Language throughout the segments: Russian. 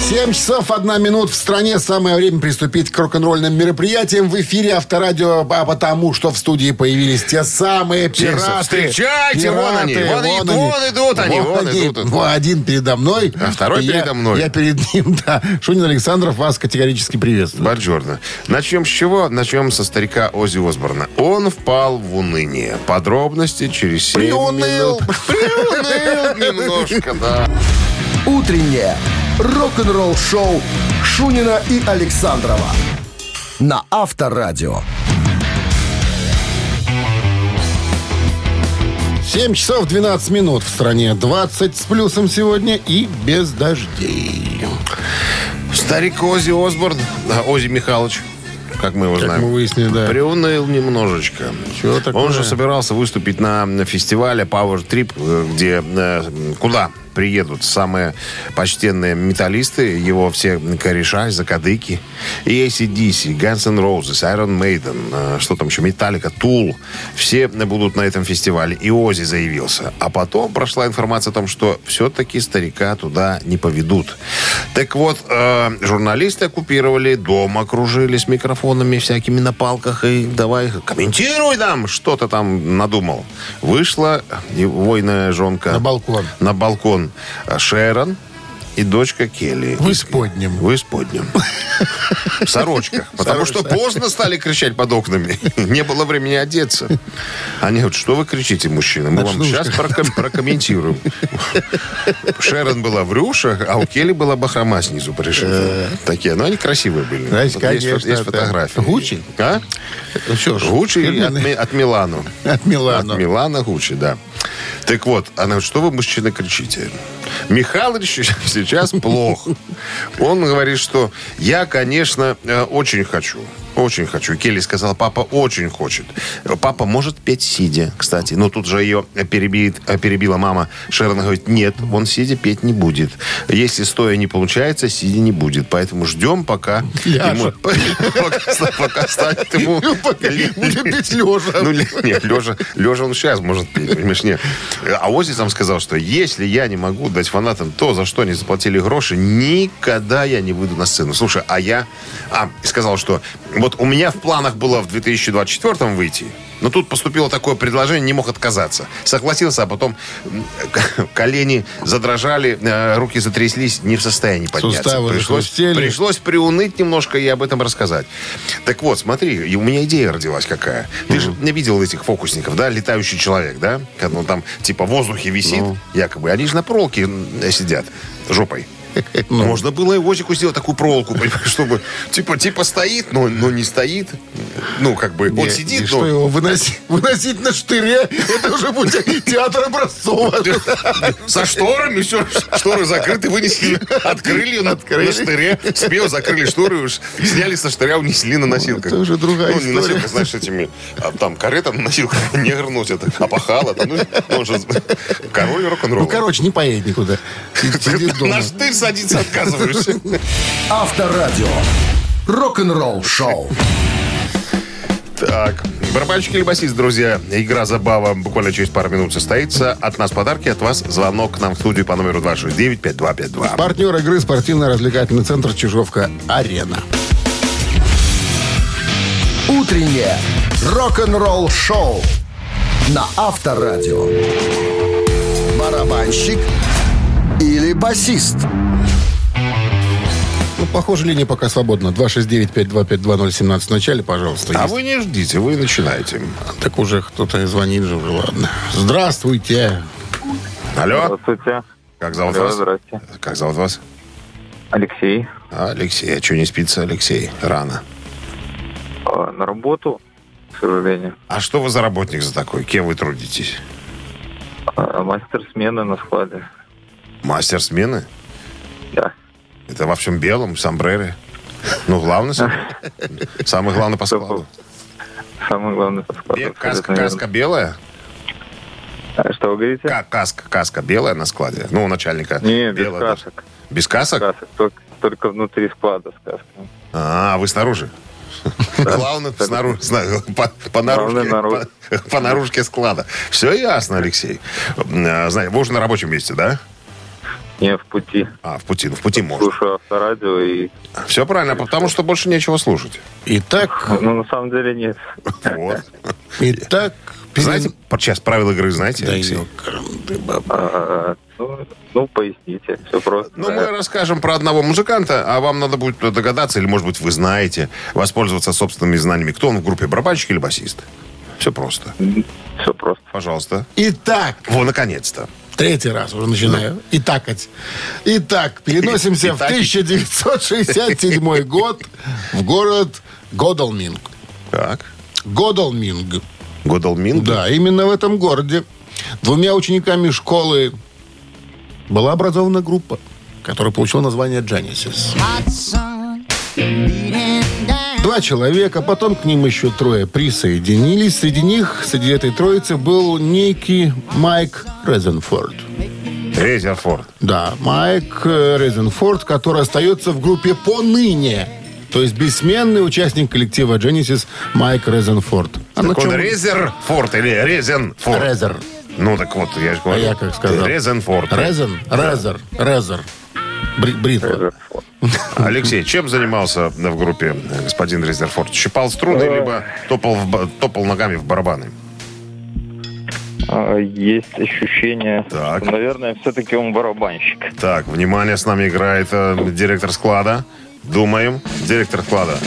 7 часов 1 минут в стране. Самое время приступить к рок-н-ролльным мероприятиям в эфире Авторадио, а потому что в студии появились те самые пираты. Встречайте, вон они, Пираты, вон идут, вон идут они, вон они. идут. Вон один передо мной. А второй я- передо мной. Я перед ним, да. Шунин Александров вас категорически приветствую. Баджорно. Начнем с чего? Начнем со старика Ози Осборна. Он впал в уныние. Подробности через 7 Приуныл. минут. Приуныл немножко, да. «Утреннее рок-н-ролл-шоу» Шунина и Александрова на Авторадио. 7 часов 12 минут в стране. 20 с плюсом сегодня и без дождей. Старик Ози Осборн, Ози Михайлович, как мы его Как знаем. мы выяснили, да. Приуныл немножечко. Чего такое? Он же собирался выступить на фестивале Power Trip, э, где э, куда приедут самые почтенные металлисты, его все кореша, закадыки, и ACDC, Guns N' Roses, Iron Maiden, э, что там еще, Metallica, Tool, все будут на этом фестивале. И Ози заявился. А потом прошла информация о том, что все-таки старика туда не поведут. Так вот, э, журналисты оккупировали, дом окружили с микрофонами всякими на палках и давай комментируй там, что ты там надумал. Вышла войная жонка На балкон. на балкон Шерон и дочка Келли. В исподнем. В исподнем. В сорочках. Потому что поздно стали кричать под окнами. Не было времени одеться. Они говорят, что вы кричите, мужчины? Мы вам сейчас проком- прокомментируем. Шерон была в рюшах, а у Келли была бахрома снизу пришита. Такие. Но они красивые были. Знаете, Вот есть, конечно, есть это фотографии. Гуччи? А? Ну что ж, Гуччи от, Милану. От Милану. От Милана Гуччи, да. Так вот, она говорит, что вы, мужчины, кричите? Михалыч сейчас плохо. Он говорит, что я, конечно, э, очень хочу. Очень хочу. Келли сказала, папа очень хочет. Папа может петь сидя, кстати. Но тут же ее перебит, перебила мама. Шерон говорит, нет, он сидя петь не будет. Если стоя не получается, сидя не будет. Поэтому ждем, пока... Ему- пока, станет ему... Будет петь лежа. Ну, нет, лежа, лежа он сейчас может петь, понимаешь, нет. А Ози сам сказал, что если я не могу дать фанатам то, за что они заплатили гроши, никогда я не выйду на сцену. Слушай, а я... А, сказал, что вот у меня в планах было в 2024 выйти, но тут поступило такое предложение, не мог отказаться. Согласился, а потом колени задрожали, э, руки затряслись, не в состоянии подняться. Суставы пришлось, пришлось приуныть немножко и об этом рассказать. Так вот, смотри, у меня идея родилась какая. Ты же не видел этих фокусников, да, летающий человек, да? Когда он там типа в воздухе висит, якобы. Они же на проволоке сидят жопой. Можно было и Озику сделать такую проволоку, чтобы типа, типа стоит, но, но не стоит. Ну, как бы, он сидит, но... что его выносить, выносить на штыре? Это уже будет театр образцова. Со шторами, все, шторы закрыты, вынесли, открыли на, Открыли. на штыре, спел, закрыли шторы, уж сняли со штыря, унесли на носилках. это уже другая Ну, не история. носилка, знаешь, этими, а, там, карета на носилках, негр носит, опахало, там, ну, он же король рок-н-ролла. Ну, короче, не поедет никуда. Сидит дома. на штырь садиться отказываешься. Авторадио. Рок-н-ролл шоу. Так, барабанщик или басист, друзья, игра забава буквально через пару минут состоится. От нас подарки, от вас звонок к нам в студию по номеру 269-5252. Партнер игры спортивно-развлекательный центр «Чижовка-Арена». Утреннее рок-н-ролл шоу на Авторадио. Барабанщик или басист? Ну, похоже, линия пока свободна. 269-525-2017 в начале, пожалуйста. А Есть. вы не ждите, вы начинаете. Так уже кто-то звонит же уже, ладно. Здравствуйте. Алло, Здравствуйте. как зовут Алло, вас? здрасте. Как зовут вас? Алексей. Алексей. А что не спится, Алексей? Рано. А, На работу, к сожалению. А что вы за работник за такой? Кем вы трудитесь? А, Мастер смены на складе. Мастер смены? Это во всем белом, сомбрере? Ну, главный, сам- самый главный по складу. Самое главное по складу. Бе- Каска, каска белая? А, Что вы говорите? Ка- Каска, каска белая на складе? Ну, у начальника. Не, без касок. Без касок? Касок. Только, только внутри склада с касками. А, вы снаружи? Главное, снаружи, сна- по, по наружке, Главное, наружу. по, по наружке склада. Все ясно, Алексей. А, Знаете, вы уже на рабочем месте, да? Не в пути. А, в пути, ну в пути можно. Слушаю авторадио и... Все правильно, потому что больше нечего слушать. Итак, Ну, на самом деле нет. Вот. итак... Знаете, сейчас правила игры знаете, Да, Алексей? А, ну, ну, поясните. Все просто. Ну, мы расскажем про одного музыканта, а вам надо будет догадаться, или, может быть, вы знаете, воспользоваться собственными знаниями, кто он в группе, барабанщик или басист. Все просто. Все просто. Пожалуйста. Итак, Во, наконец-то. Третий раз уже начинаю. Итакать. Итак, переносимся в Итак. 1967 год в город Годалминг. Так. Годалминг. Годалмин. Да, именно в этом городе двумя учениками школы была образована группа, которая получила название Genesis. Два человека, потом к ним еще трое присоединились. Среди них, среди этой троицы, был некий Майк Резенфорд. Резерфорд. Да, Майк э, Резенфорд, который остается в группе поныне. То есть бессменный участник коллектива Genesis Майк Резенфорд. А Так он чем- Резерфорд или Резенфорд? Резер. Ну, так вот, я же А говорю. я как сказал? Резенфорд. Резен? Резер. Резер. Бри- бритва. Алексей, чем занимался в группе господин Резерфорд? Щипал струны, либо топал, в топал ногами в барабаны? А, Есть ощущение, Так. что, наверное, все-таки он барабанщик. Так, внимание, с нами играет э, директор склада. Думаем. Директор склада.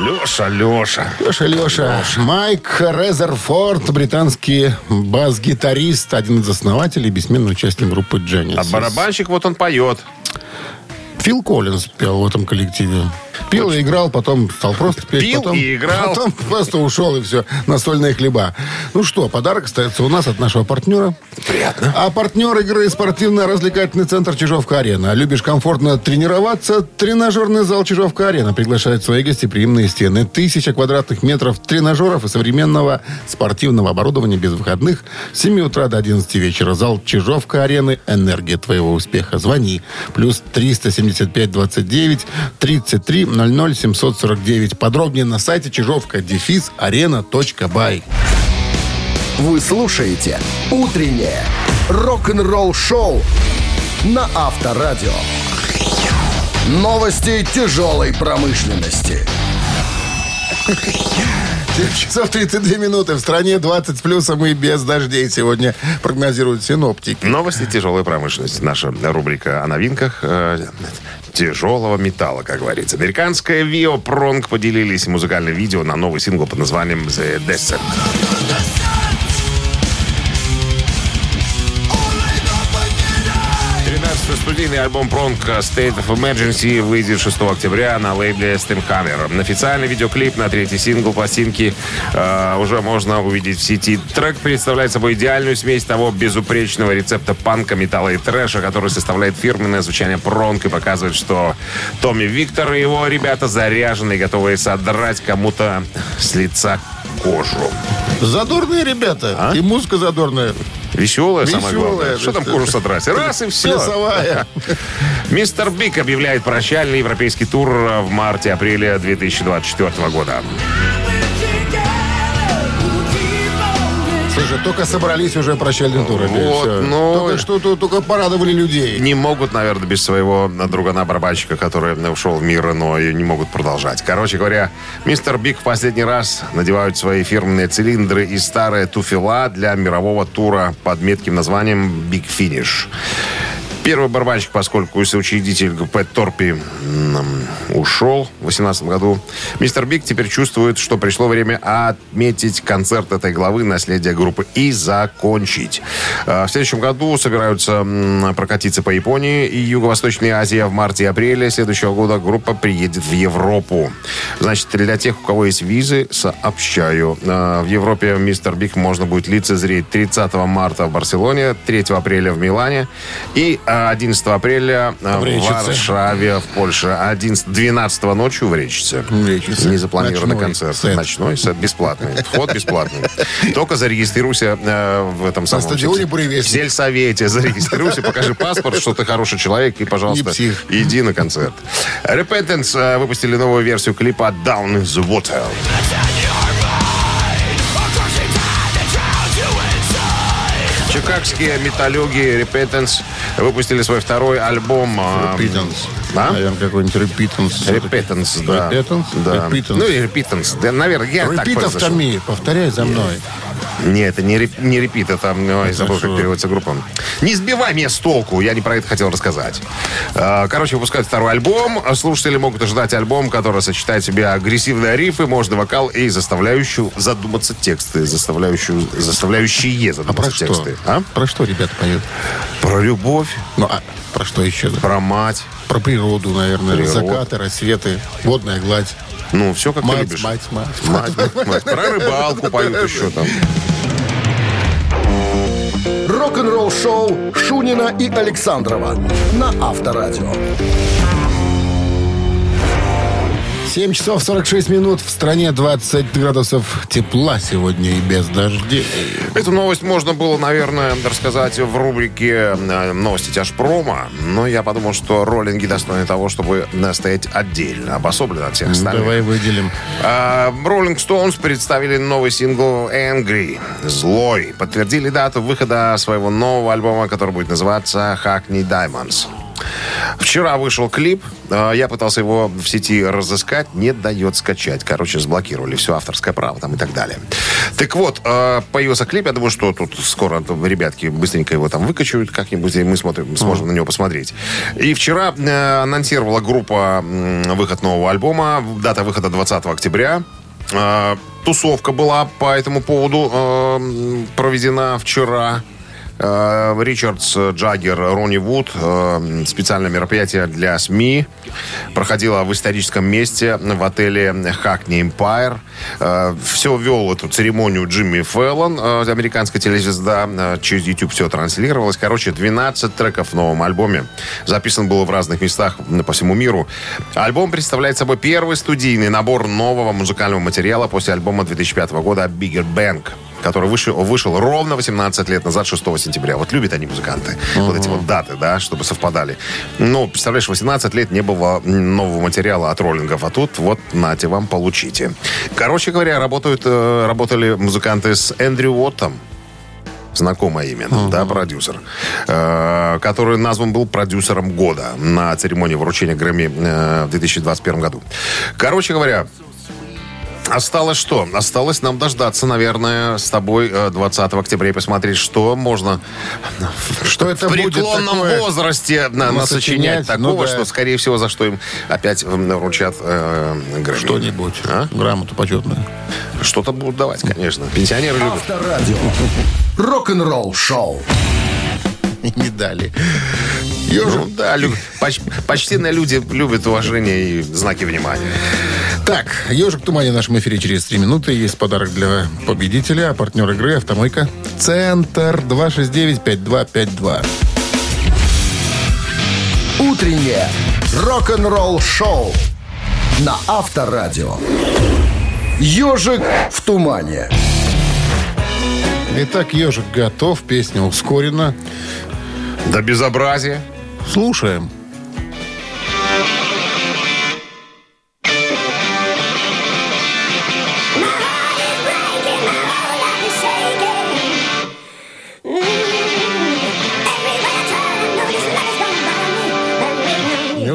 Леша, Леша. Леша, Леша. Майк Резерфорд, британский бас-гитарист, один из основателей, бессменный участник группы Genesis. А барабанщик вот он поет. Фил Коллинз пел в этом коллективе. Пил и играл, потом стал просто петь. Пил потом, и играл. Потом просто ушел, и все. Настольные хлеба. Ну что, подарок остается у нас от нашего партнера. Приятно. А партнер игры спортивно-развлекательный центр Чижовка-Арена. Любишь комфортно тренироваться? Тренажерный зал Чижовка-Арена приглашает в свои гостеприимные стены. Тысяча квадратных метров тренажеров и современного спортивного оборудования без выходных. С 7 утра до 11 вечера. Зал Чижовка-Арены. Энергия твоего успеха. Звони. Плюс 375 29 33 00 749. Подробнее на сайте чижовка дефис арена.бай. Вы слушаете «Утреннее рок-н-ролл-шоу» на Авторадио. Новости тяжелой промышленности. 7 часов 32 минуты. В стране 20 с плюсом и без дождей сегодня прогнозируют синоптики. Новости тяжелой промышленности. Наша рубрика о новинках э, тяжелого металла, как говорится. Американская Вио Пронг поделились музыкальным видео на новый сингл под названием The Descent. Альбом Пронг State of Emergency выйдет 6 октября на лейбле Steamhammer. Официальный видеоклип на третий сингл пластинки э, уже можно увидеть в сети. Трек представляет собой идеальную смесь того безупречного рецепта панка, металла и трэша, который составляет фирменное звучание Пронг и показывает, что Томми Виктор и его ребята заряжены и готовы содрать кому-то с лица кожу. Задорные ребята. И музыка задорная. Веселая, самое главное. Что там кожу содрать? Раз и все. Плясовая. Мистер Биг объявляет прощальный европейский тур в марте-апреле 2024 года. Слушай, только собрались уже прощальный тур. Вот, ну- Только что тут только порадовали людей. Не могут, наверное, без своего другана-барабанщика, который ушел в мир, но и не могут продолжать. Короче говоря, Mr. Big в последний раз надевают свои фирменные цилиндры и старые туфела для мирового тура под метким названием «Big Finish». Первый барабанщик, поскольку соучредитель Пэт Торпи ушел в 2018 году, Mr. Big теперь чувствует, что пришло время отметить концерт этой главы наследия группы и закончить. А, В следующем году собираются прокатиться по Японии и Юго-Восточной Азии. а В марте и апреле следующего года группа приедет в Европу. Значит, для тех, у кого есть визы, сообщаю. А, В Европе Mr. Big можно будет лицезреть 30 марта в Барселоне, 3 апреля в Милане и 11 апреля э, В. Варшаве, в Польше. 11, 12 ночью в Речице. Речице. Не запланированный Ночной концерт. сет. Ночной сет бесплатный. Вход бесплатный. Только зарегистрируйся э, в этом самом... стадионе в сельсовете. Зарегистрируйся, покажи паспорт, что ты хороший человек, и, пожалуйста, иди на концерт. Repentance э, выпустили новую версию клипа Down in the Water. Чикагские металлюги Repentance выпустили свой второй альбом. э, Repeatance. А? Наверное, какой-нибудь repeatance. Repentance, да. Repentance? Да. Repeatance. Ну и Repentance. Да, наверное, я так Repeat after me. Повторяй за мной. Не, это не, реп- не репит, это, ой, забыл, как что? переводится группа. Не сбивай меня с толку, я не про это хотел рассказать. Э, Короче, выпускают второй альбом. Слушатели могут ожидать альбом, который сочетает в себе агрессивные рифы, мощный вокал и заставляющую задуматься тексты, заставляющую, заставляющие А задуматься про что? тексты. А? Про что ребята поют? Про любовь, Ну, а про что еще? про мать. Про природу, наверное. Природу. Закаты, рассветы, водная гладь. Ну, все как ты Мать, любишь. мать, мать. Мать, мать, мать. Про рыбалку поют еще там. Рок-н-ролл шоу Шунина и Александрова на Авторадио. 7 часов 46 минут. В стране 20 градусов тепла сегодня и без дождей. Эту новость можно было, наверное, рассказать в рубрике э, «Новости тяжпрома», но я подумал, что роллинги достойны того, чтобы э, стоять отдельно, обособленно от всех остальных. Давай выделим. А, Rolling Stones представили новый сингл «Angry» — «Злой». Подтвердили дату выхода своего нового альбома, который будет называться «Hackney Diamonds». Вчера вышел клип. А, Я пытался его в сети разыскать. Не дает скачать. Короче, заблокировали все авторское право там и так далее. Так вот, а, появился клип. Я думаю, что тут скоро ребятки быстренько его там выкачают как-нибудь, и мы смотрим, сможем на него посмотреть. И вчера э, анонсировала группа выход нового альбома. Дата выхода 20 октября. А, Тусовка была по этому поводу проведена вчера. Э, Ричардс, Джаггер, Ронни Вуд. э, Специальное мероприятие для СМИ проходило в историческом месте в отеле Hackney Empire. Все вел эту церемонию Джимми Фэллон, э, американская телезвезда. Э, Через YouTube все транслировалось. Короче, 12 треков в новом альбоме. Записан был в разных местах по всему миру. Альбом представляет собой первый студийный набор нового музыкального материала после альбома 2005 года «Bigger Bang» который вышел, вышел ровно 18 лет назад, 6 сентября. Вот любят они, музыканты, вот эти вот даты, да, чтобы совпадали. Ну, представляешь, 18 лет не было нового материала от роллингов, а тут вот, нате вам, получите. Короче говоря, работают, э, работали музыканты с Эндрю Уоттом, знакомое имя, да, продюсер, э, который назван был продюсером года на церемонии вручения Грэмми э, в 2021 году. Короче говоря, Осталось что? Осталось нам дождаться, наверное, с тобой э, 20 октября и посмотреть, что можно Что это в будет преклонном такое? возрасте на- насочинять? насочинять такого, Ну да. что, скорее всего, за что им опять вручат э, Грэмми. Что-нибудь. А? Грамоту почетную. Что-то будут давать, конечно. Пенсионеры любят. Авторадио. Рок-н-ролл шоу. Не дали. Ну, да, лю- поч- почтенные люди любят уважение и знаки внимания. Так, «Ежик в тумане» в нашем эфире через три минуты. Есть подарок для победителя. А партнер игры «Автомойка». Центр 269-5252. Утреннее рок-н-ролл шоу на Авторадио. Ежик в тумане. Итак, «Ежик» готов. Песня ускорена. До безобразия. Слушаем.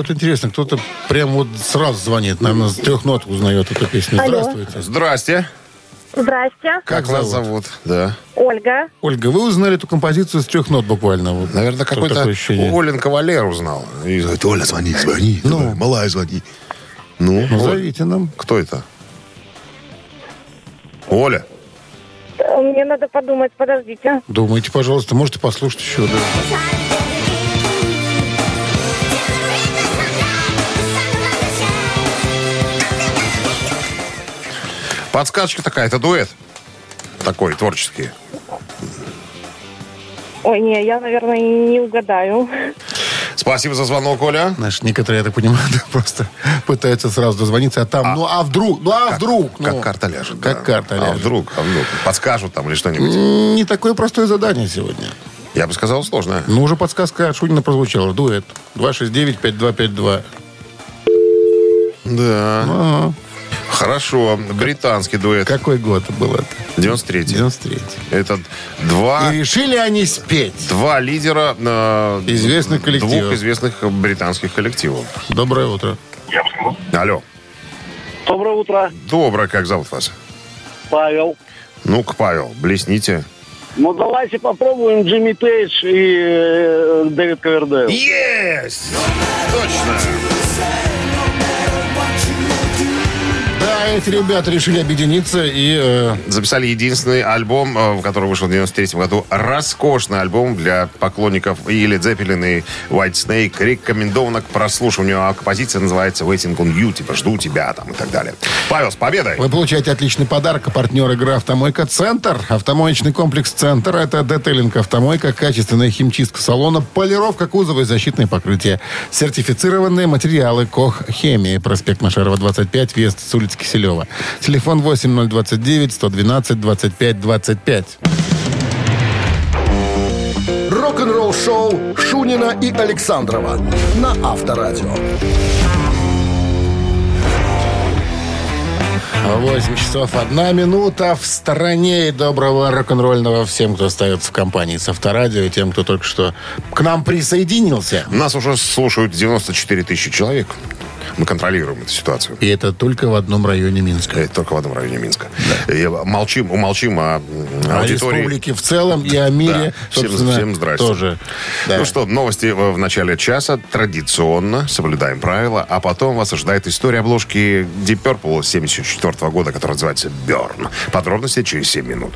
Вот интересно, кто-то прям вот сразу звонит, наверное, с трех нот узнает эту песню. Алло. Здравствуйте. Здрасте. Здрасте, Как, вас зовут? Да. Ольга. Ольга, вы узнали эту композицию с трех нот буквально. Вот. Наверное, какой-то? Олен Кавалер узнал. И говорит, Оля, звони, звони. Ну. Давай, малая, звони. Ну, Ну, Зовите нам. кто это? Оля. Мне надо подумать, подождите. Думайте, пожалуйста, можете послушать еще. Да. Подсказочка такая, это дуэт. Такой, творческий. Ой, не, я, наверное, не угадаю. Спасибо за звонок, Оля. Знаешь, некоторые, я так понимаю, просто пытаются сразу дозвониться, а там, ну а вдруг, ну а вдруг. ну, Как карта ляжет. Как да. карта А ляжет. вдруг, а вдруг. Подскажут там или что-нибудь. Не такое простое задание сегодня. Я бы сказал, сложно. Ну, уже подсказка от Шунина прозвучала. Дуэт. 269-5252. Да. Ага. Хорошо. Британский дуэт. Какой год был это? 93 93 Это два, И решили они спеть. два лидера э, Известных коллективов. Двух известных британских коллективов. Доброе утро. Алло. Доброе утро, Доброе, как зовут вас? Павел. Ну-ка, Павел, блесните. Ну, давайте попробуем Джимми Пейдж и э, Дэвид Ковердейл. Есть! Точно! Да, эти ребята решили объединиться и... э, Записали единственный альбом, э, который вышел в 93 году. Роскошный альбом для поклонников и Led Zeppelin, и White Snake. Рекомендовано к прослушиванию. А композиция называется Waiting on You, типа «Жду тебя» там и так далее. Павел, с победой! Вы получаете отличный подарок. Партнер игры «Автомойка Центр». Автомоечный комплекс «Центр» — это детейлинг «Автомойка», качественная химчистка салона, полировка кузова и защитное покрытие. Сертифицированные материалы «Кох Хемии». Проспект Машарова, 25, Вест, с улицы Киселева. Телефон 8029 112 25 25. Рок-н-ролл шоу Шунина и Александрова на Авторадио. 8 часов 1 минута в стороне и доброго рок-н-ролльного всем, кто остается в компании с Авторадио и тем, кто только что к нам присоединился. Нас уже слушают 94 тысячи человек. Мы контролируем эту ситуацию. И это только в одном районе Минска. Это только в одном районе Минска. И молчим, умолчим о О аудитории. республике в целом и о мире, Да. Всем, собственно, всем здрасте. тоже. Да. Ну что, новости в в начале часа. Традиционно соблюдаем правила. А потом вас ожидает история обложки Deep Purple 74 года, которая называется «Burn». Подробности через 7 минут.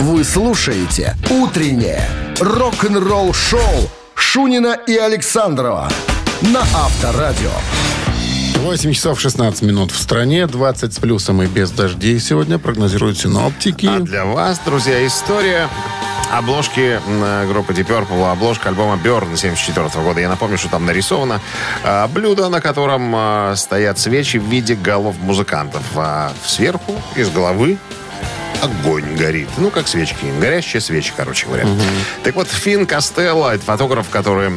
Вы слушаете «Утреннее рок-н-ролл-шоу» Шунина и Александрова на Авторадио. 8 часов 16 минут в стране, 20 с плюсом и без дождей сегодня прогнозируют синоптики. А для вас, друзья, история обложки группы Deep Purple, обложка альбома Burn 74 года. Я напомню, что там нарисовано а, блюдо, на котором а, стоят свечи в виде голов музыкантов. А сверху из головы огонь горит. Ну, как свечки. Горящие свечи, короче говоря. Так вот, Финн Костелло, это фотограф, который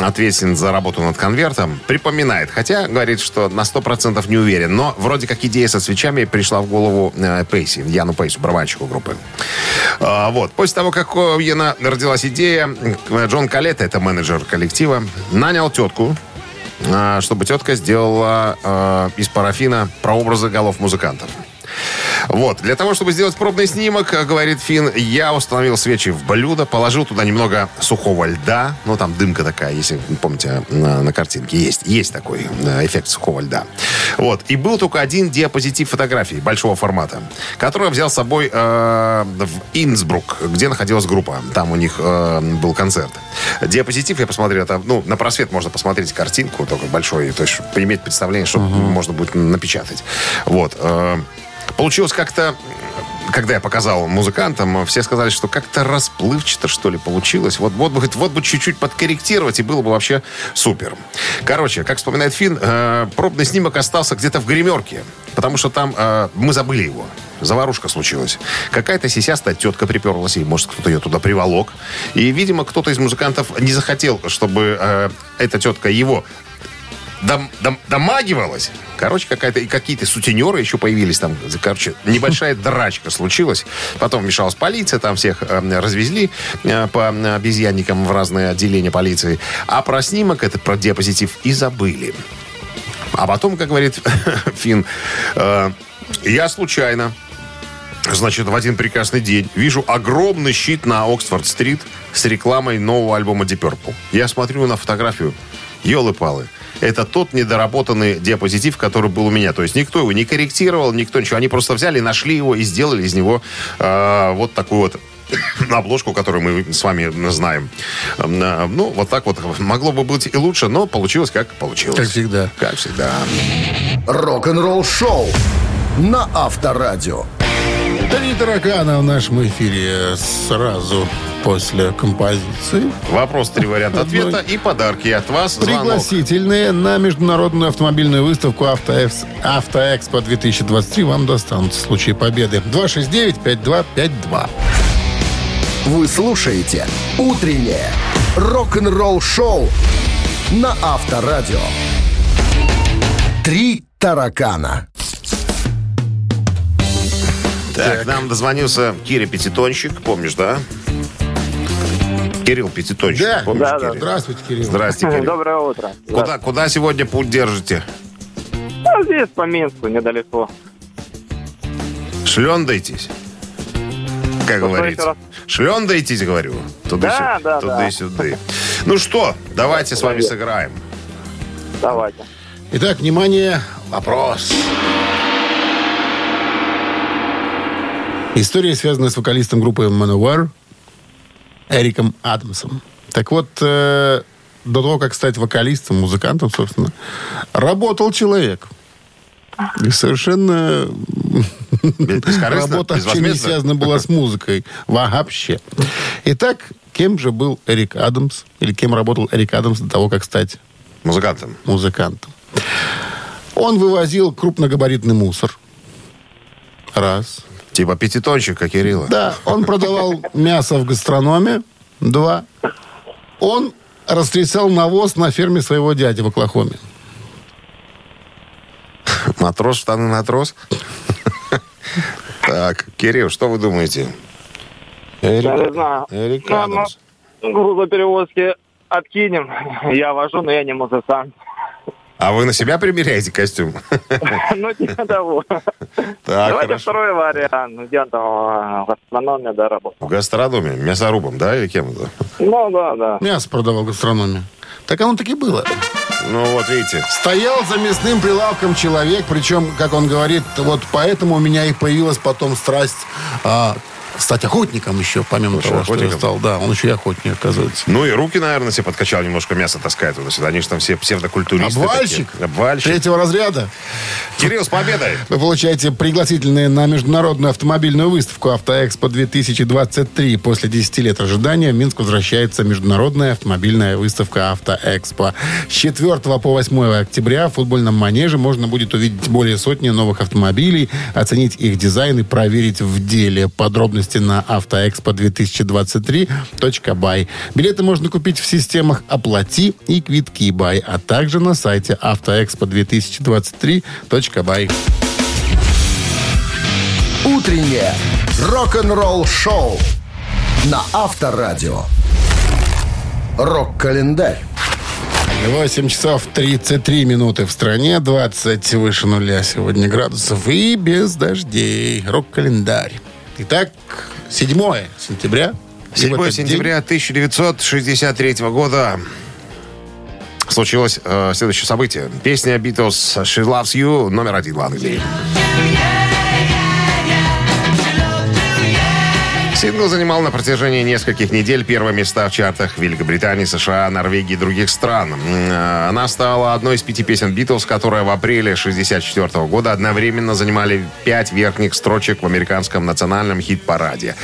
ответственен за работу над конвертом, припоминает. Хотя, говорит, что на 100% не уверен. Но вроде как идея со свечами пришла в голову э, Пейси, Яну Пейсу, барабанщику группы. А, вот. После того, как у Яна родилась идея, э, Джон Калетта, это менеджер коллектива, нанял тетку, а, чтобы тетка сделала э, из парафина прообразы голов музыкантов. Вот. Для того, чтобы сделать пробный снимок, говорит Финн, я установил свечи в блюдо, положил туда немного сухого льда. Ну, там дымка такая, если вы помните, на, на картинке есть. Есть такой э, эффект сухого льда. Вот. И был только один диапозитив фотографий большого формата, который я взял с собой э, в Инсбрук, где находилась группа. Там у них э, был концерт. Диапозитив, я посмотрел, это, ну, на просвет можно посмотреть картинку, только большой, то есть иметь представление, что можно будет напечатать. Вот. э, Получилось как-то, когда я показал музыкантам, все сказали, что как-то расплывчато, что ли, получилось. Вот, вот, говорит, вот бы чуть-чуть подкорректировать, и было бы вообще супер. Короче, как вспоминает Финн, э, пробный снимок остался где-то в гримерке, потому что там э, мы забыли его. Заварушка случилась. Какая-то сисястая тетка приперлась, и, может, кто-то ее туда приволок. И, видимо, кто-то из музыкантов не захотел, чтобы э, эта тетка его дом, дом- домагивалась. Короче, какая-то, и какие-то сутенеры еще появились там. Короче, небольшая драчка случилась. Потом вмешалась полиция, там всех э, развезли э, по обезьянникам в разные отделения полиции. А про снимок, это про диапозитив, и забыли. А потом, как говорит Финн, э, я случайно Значит, в один прекрасный день вижу огромный щит на Оксфорд-стрит с рекламой нового альбома Deep Purple. Я смотрю на фотографию. Елы-палы. Это тот недоработанный диапозитив, который был у меня. То есть никто его не корректировал, никто ничего. Они просто взяли, нашли его и сделали из него э, вот такую вот обложку, которую мы с вами знаем. Э, Ну, вот так вот. Могло бы быть и лучше, но получилось как получилось. Как всегда. Как всегда. Рок-н-ролл шоу на Авторадио. Три таракана в нашем эфире сразу после композиции. Вопрос, три варианта ответа и подарки от вас. Звонок. Пригласительные на международную автомобильную выставку «Автоэкс- «Автоэкспо 2023» вам достанутся в случае победы. 269-5252. Вы слушаете «Утреннее рок-н-ролл-шоу» на Авторадио. «Три таракана». Так, нам дозвонился Киря Пятитонщик, помнишь, да? Кирилл Пятитонщик, Да, помнишь, да, да. Кирилл? Здравствуйте, Кирилл. Здрасте, Кирилл. Доброе утро. Куда, куда сегодня путь держите? А здесь по Минску недалеко. Шлендайтесь? Как Что, говорится. раз? Шлендайтесь, говорю. Да, Туда-сюда. да, да. Туда-сюда. Ну что, давайте с вами сыграем. Давайте. Итак, внимание, вопрос. История связана с вокалистом группы Manowar Эриком Адамсом. Так вот, э, до того, как стать вокалистом, музыкантом, собственно, работал человек. И совершенно работа вообще не связана была с музыкой. Вообще. Итак, кем же был Эрик Адамс? Или кем работал Эрик Адамс до того, как стать Музыкантом. музыкантом. Он вывозил крупногабаритный мусор. Раз. Типа пятитонщика Кирилла. Да, он продавал мясо в гастрономе. Два. Он растрясал навоз на ферме своего дяди в Оклахоме. Матрос, штаны на трос. Так, Кирилл, что вы думаете? Я не Эрик, знаю. Эрик Ну, Адамс. ну, грузоперевозки откинем. Я вожу, но я не музыкант. А вы на себя примеряете костюм? Ну, типа того. Так, Давайте второй вариант. Где он там э, в астрономии, да, работал? В гастрономе, мясорубом, да, или кем это? Ну, да, да. Мясо продавал в гастрономе. Так оно таки было. Ну, вот видите. Стоял за мясным прилавком человек, причем, как он говорит, вот поэтому у меня и появилась потом страсть а, стать охотником еще, помимо Слушай, того, что я охотником? стал. Да, он еще и охотник, оказывается. Ну и руки, наверное, себе подкачал, немножко мясо таскает туда-сюда. Они же там все псевдокультуристы. Обвальщик? такие. Обвальщик. Третьего разряда. Кирилл, с победой! Вы получаете пригласительные на международную автомобильную выставку «Автоэкспо 2023». После 10 лет ожидания в Минск возвращается международная автомобильная выставка «Автоэкспо». С 4 по 8 октября в футбольном манеже можно будет увидеть более сотни новых автомобилей, оценить их дизайн и проверить в деле. Подробности на автоэкспо2023.бай. Билеты можно купить в системах «Оплати» и «Квитки Бай», а также на сайте автоэкспо2023.бай. «Утреннее рок-н-ролл-шоу» на Авторадио. Рок-календарь. 8 часов 33 минуты в стране, 20 выше нуля сегодня градусов и без дождей. Рок-календарь. Итак, 7 сентября. И в 7 этот сентября 1963 года случилось э, следующее событие. Песня Beatles «She Loves You» номер один в Англии. Сингл занимал на протяжении нескольких недель первые места в чартах Великобритании, США, Норвегии и других стран. Э, Она стала одной из пяти песен Битлз, которые в апреле 1964 года одновременно занимали пять верхних строчек в американском национальном хит-параде.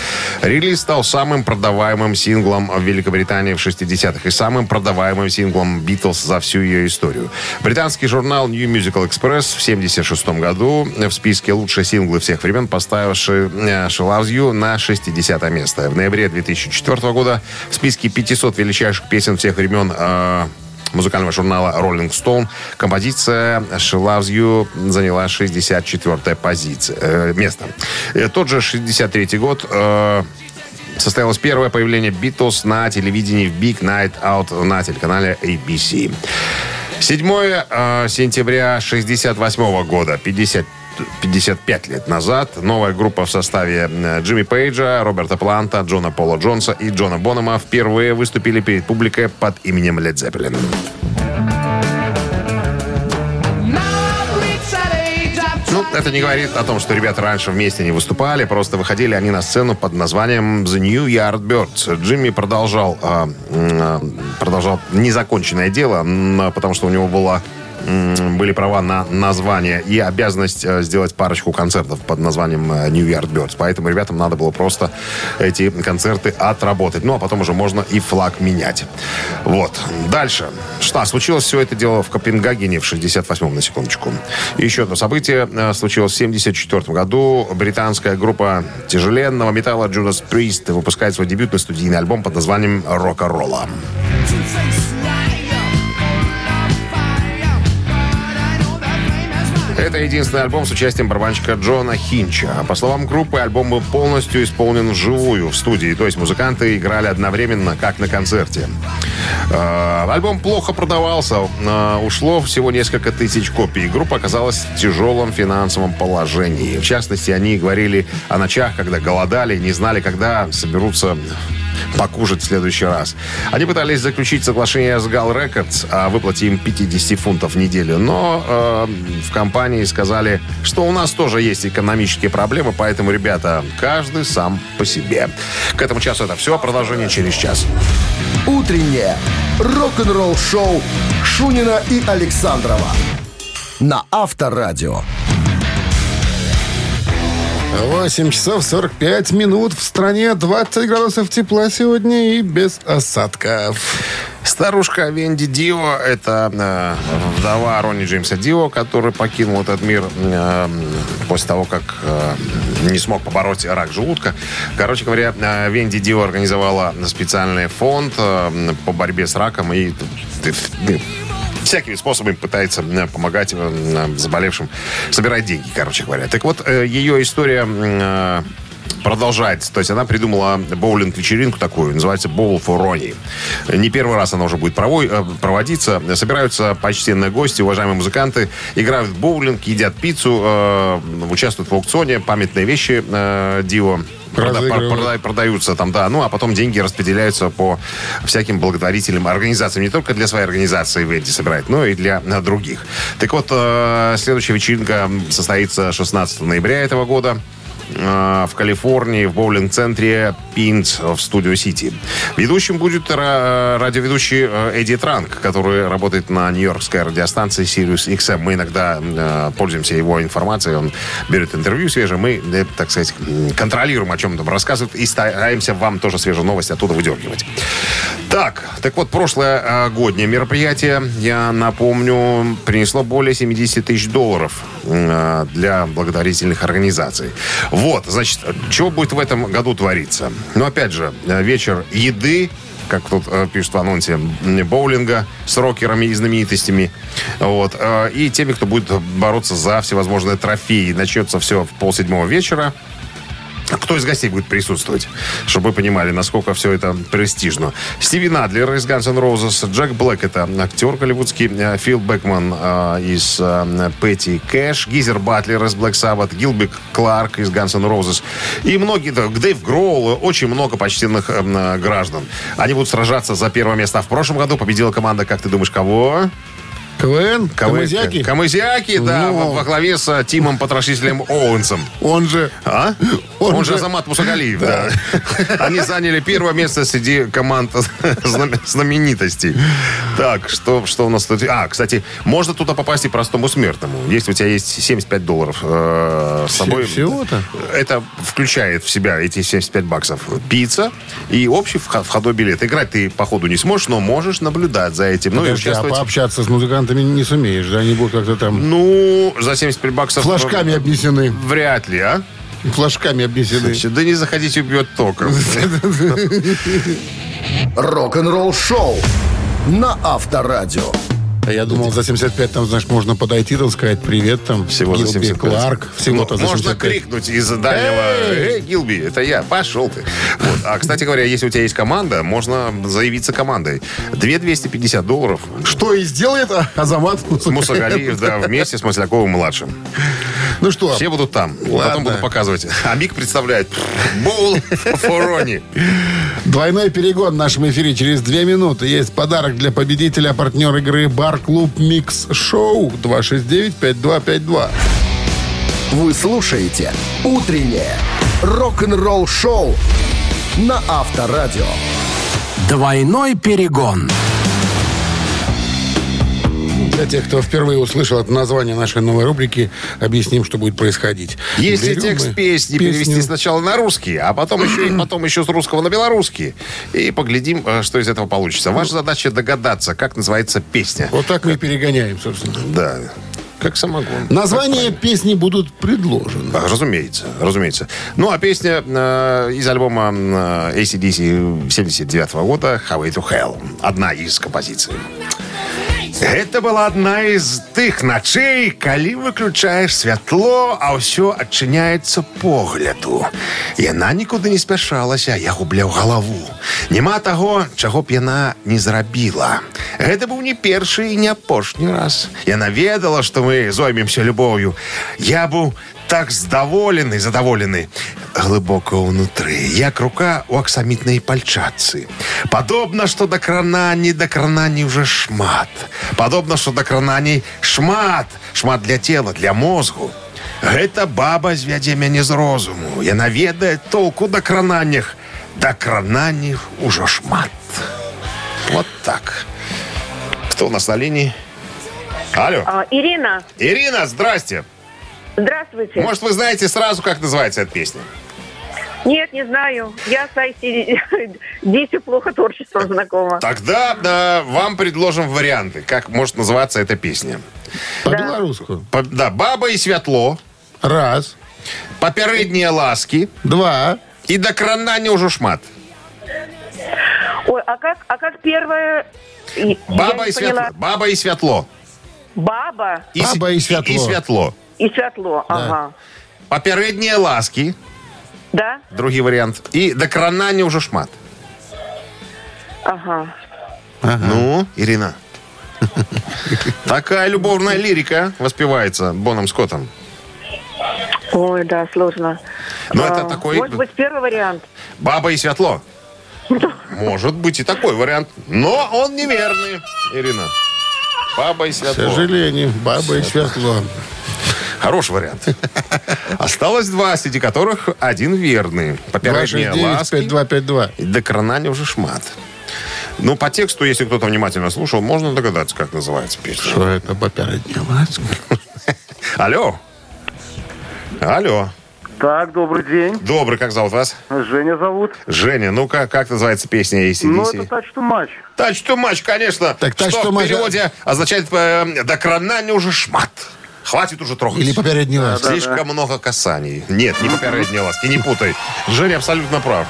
Релиз стал самым продаваемым синглом в Великобритании в 60-х и самым продаваемым синглом Битлз за всю ее историю. Британский журнал New Musical Express в 1976 году в списке лучшие синглы всех времен поставил «She, э, She Loves You» на 60 место. В ноябре 2004 года в списке 500 величайших песен всех времен э, музыкального журнала Rolling Stone композиция «She Loves You» заняла 64 позиция, э, место. Э, тот же 63 год э, состоялось первое появление Битлз на телевидении в Big Night Out на телеканале ABC. 7 э, сентября 68 года, 50 55 лет назад новая группа в составе э, Джимми Пейджа, Роберта Планта, Джона Пола Джонса и Джона Бонома впервые выступили перед публикой под именем Led Zeppelin. Ну, это не говорит о том, что ребята раньше вместе не выступали, просто выходили они на сцену под названием The New Yardbirds. Джимми продолжал, а, продолжал незаконченное дело, потому что у него была были права на название и обязанность э, сделать парочку концертов под названием э, New Yardbirds. Поэтому ребятам надо было просто эти концерты отработать. Ну, а потом уже можно и флаг менять. Вот. Дальше. Что? Случилось все это дело в Копенгагене в 68-м, на секундочку. Еще одно событие э, случилось в 74 году. Британская группа тяжеленного металла Judas Priest выпускает свой дебютный студийный альбом под названием «Рока-ролла». Это единственный альбом с участием барабанщика Джона Хинча. По словам группы, альбом был полностью исполнен вживую в студии, то есть музыканты играли одновременно, как на концерте. Э, Альбом плохо продавался, э, ушло всего несколько тысяч копий. Группа оказалась в тяжелом финансовом положении. В частности, они говорили о ночах, когда голодали, не знали, когда соберутся покушать в следующий раз. Они пытались заключить соглашение с Gal Records о выплате им 50 фунтов в неделю, но э, в компании сказали, что у нас тоже есть экономические проблемы, поэтому, ребята, каждый сам по себе. К этому часу это все. Продолжение через час. Утреннее рок-н-ролл-шоу Шунина и Александрова на Авторадио. 8 часов 45 минут. В стране 20 градусов тепла сегодня и без осадков. Старушка Венди Дио, это э, вдова Ронни Джеймса Дио, который покинул этот мир э, после того, как э, не смог побороть рак желудка. Короче говоря, э, Венди Дио организовала специальный фонд э, по борьбе с раком и всякими способами пытается э, помогать э, заболевшим собирать деньги, короче говоря. Так вот, э, ее история продолжается. То есть она придумала боулинг-вечеринку такую, называется Bowl for Ronnie. Не первый раз она уже будет прово- проводиться. Собираются почтенные гости, уважаемые музыканты, играют в боулинг, едят пиццу, участвуют в аукционе, памятные вещи э, Дио прода- продаются там, да. Ну, а потом деньги распределяются по всяким благотворительным организациям. Не только для своей организации Венди собирает, но и для э, других. Так вот, э, следующая вечеринка состоится 16 ноября этого года в Калифорнии, в боулинг-центре Пинс в Студио Сити. Ведущим будет ра- радиоведущий э, Эдди Транк, который работает на нью-йоркской радиостанции Sirius XM. Мы иногда э, пользуемся его информацией, он берет интервью свежее, мы, э, так сказать, контролируем, о чем там рассказывает, и стараемся вам тоже свежие новости оттуда выдергивать. Так, так вот, прошлое годнее мероприятие, я напомню, принесло более 70 тысяч долларов для благотворительных организаций. Вот, значит, что будет в этом году твориться? Ну, опять же, э, вечер еды, как тут э, пишут в анонсе, боулинга с рокерами и знаменитостями. Вот. э, и теми, кто будет бороться за всевозможные трофеи. Начнется все в полседьмого вечера. Кто из гостей будет присутствовать, чтобы вы понимали, насколько все это престижно. Стиви Надлер из Guns N' Roses, Джек Блэк, это актер голливудский, э, Фил Бекман э, из э, Кэш, Гизер Батлер из Black Sabbath, Гилбек Кларк из Guns N' Roses и многие, Дэйв Гроул, очень много почтенных э, э, граждан. Они будут сражаться за первое место. А в прошлом году победила команда, как ты думаешь, кого? КВН? Кого- Камызяки? Камызяки, да, Ну. во, главе с э, Тимом Потрошителем Оуэнсом. Он же... А? Он, Он же Азамат Мусагалиев, да. Они заняли первое место среди команд знам- знаменитостей. Так, что, что у нас тут? А, кстати, можно туда попасть и простому смертному. Если у тебя есть 75 долларов э, с собой. Всего-то? Это включает в себя эти 75 баксов. Пицца и общий вход- входной билет. Играть ты, походу, не сможешь, но можешь наблюдать за этим. Ну и а участвовать. пообщаться с музыкантами не сумеешь, да? Они будут как-то там Ну, за 75 баксов... флажками обнесены. Вряд ли, а? Флажками обнесены. Да не заходите, убьет током. Рок-н-ролл шоу на Авторадио. А я думал, за 75 там, знаешь, можно подойти, там сказать привет, там. Всего за Гилби 75. Кларк. Всего-то Ну, за Можно 75. крикнуть из дальнего «Эй, Гилби, это я, пошел ты». Вот. А, кстати говоря, если у тебя есть команда, можно заявиться командой. 2 250 долларов. Что и сделает Азамат Мусагалиев, да, вместе с Масляковым-младшим. Ну что, Все будут там. Ладно. Потом буду показывать. А Мик представляет Боул Форони. двойной перегон в нашем эфире через две минуты. Есть подарок для победителя, партнер игры «Бар-клуб Микс Шоу» 269-5252. Вы слушаете «Утреннее рок-н-ролл шоу» на Авторадио. Двойной перегон. Для тех, кто впервые услышал это название нашей новой рубрики, объясним, что будет происходить. Если Берем текст песни песню. перевести сначала на русский, а потом еще, и потом еще с русского на белорусский. И поглядим, э, что из этого получится. Ваша задача догадаться, как называется песня. Вот так мы и перегоняем, собственно. Да. Как самогон. Названия песни будут предложены. А, Разумеется, разумеется. Ну, а песня э, из альбома э, ACDC 79 года «Highway to Hell». Одна из композиций. Гэта была одна из тых ночей, калі выключаеш святло, а ўсё адчыняецца погляду. Яна нікуды не спяшалася, я губляў галаву. Няма таго, чаго б яна не зрабіла. Гэта быў не першы і не апошні раз. Яна ведала, што мы зоймемся любоўю. Я быў так здаволены, задаволены глыбока ўнутры, як рука у аксамітнай пальчатцы. Падобна, што да крананні да крананні ўжо шмат. Падобна, што да крананей шмат, шмат для цела, для мозгу. Гэта баба звядзе мяне з розуму. Яна ведае толку да крананнях. Да крананнях ужо шмат. Вот так. Кто у нас на линии? Алло. А, Ирина, Ирина, здрасте. здравствуйте. Может, вы знаете сразу, как называется эта песня? Нет, не знаю. Я с ICDC плохо творчеством знакома. Тогда да, вам предложим варианты, как может называться эта песня. По-белорусски. По- да, «Баба и святло», Раз, «Попередние ласки» два, и «До кранания уже шмат». Ой, а как, а как первое... «Баба и святло». поняла. «Баба и святло». Баба И, с- «Баба и святло». И, святло. И светло. Ага. «Попередние ласки», Да? другий вариант. И «До кранания уже шмат». Ага. Ну, Ирина. Такая любовная лирика воспевается Боном Скоттом. Ой, да, сложно. Ну, А, это такой- Может быть, первый вариант. Баба и светло. Может быть и такой вариант. Но он неверный, Ирина. Баба и к светло. сожалению, баба и светло. Хороший вариант. Осталось два, среди которых один верный. Попередние ласки. 269-5252. И до кранания уже шмат. Ну, по тексту, если кто-то внимательно слушал, можно догадаться, как называется песня. Что это попередняя ласка? Алло. Алло. Так, добрый день. Добрый, как зовут вас? Женя зовут. Женя, ну как, как называется песня ACDC? Ну, это touch to match. Touch to match, конечно. Так touch что to в match, переводе означает э, до кранания уже шмат. Хватит уже трогать. Или попередняя ласка? Слишком много касаний. Нет, не попередние ласки, не путай. Женя абсолютно прав.